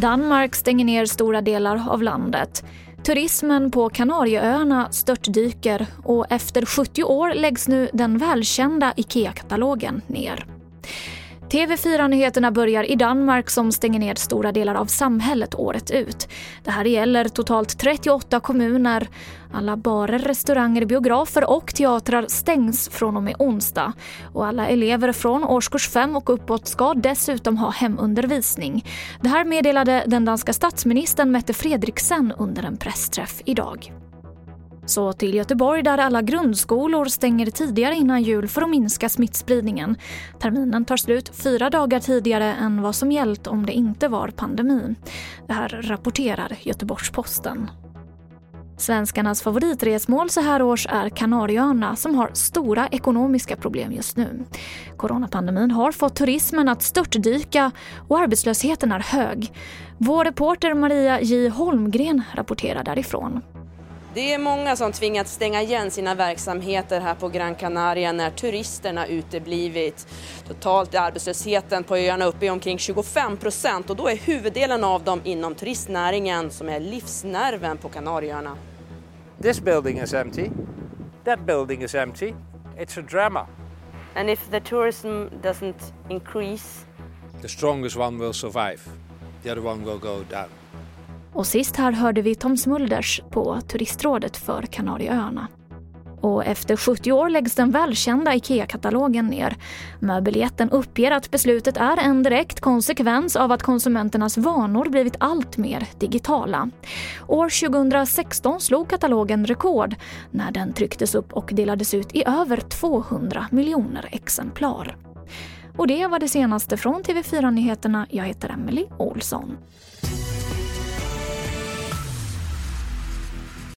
Danmark stänger ner stora delar av landet. Turismen på Kanarieöarna störtdyker och efter 70 år läggs nu den välkända IKEA-katalogen ner. TV4-nyheterna börjar i Danmark som stänger ner stora delar av samhället året ut. Det här gäller totalt 38 kommuner. Alla barer, restauranger, biografer och teatrar stängs från och med onsdag. Och alla elever från årskurs 5 och uppåt ska dessutom ha hemundervisning. Det här meddelade den danska statsministern Mette Fredriksen under en pressträff idag. Så till Göteborg där alla grundskolor stänger tidigare innan jul för att minska smittspridningen. Terminen tar slut fyra dagar tidigare än vad som gällt om det inte var pandemi. Det här rapporterar Göteborgs-Posten. Svenskarnas favoritresmål så här års är Kanarieöarna som har stora ekonomiska problem just nu. Coronapandemin har fått turismen att störtdyka och arbetslösheten är hög. Vår reporter Maria J Holmgren rapporterar därifrån. Det är många som tvingats stänga igen sina verksamheter här på Gran Canaria när turisterna uteblivit. Totalt är arbetslösheten på öarna uppe i omkring 25 procent och då är huvuddelen av dem inom turistnäringen som är livsnerven på Kanarieöarna. This building is empty. That building is empty. It's a drama. And if the tourism doesn't increase? The strongest one will survive. The other one will go down. Och sist här hörde vi Tom Smulders på Turistrådet för Kanarieöarna. Och efter 70 år läggs den välkända IKEA-katalogen ner. Möbeljätten uppger att beslutet är en direkt konsekvens av att konsumenternas vanor blivit allt mer digitala. År 2016 slog katalogen rekord när den trycktes upp och delades ut i över 200 miljoner exemplar. Och det var det senaste från TV4 Nyheterna. Jag heter Emily Olsson.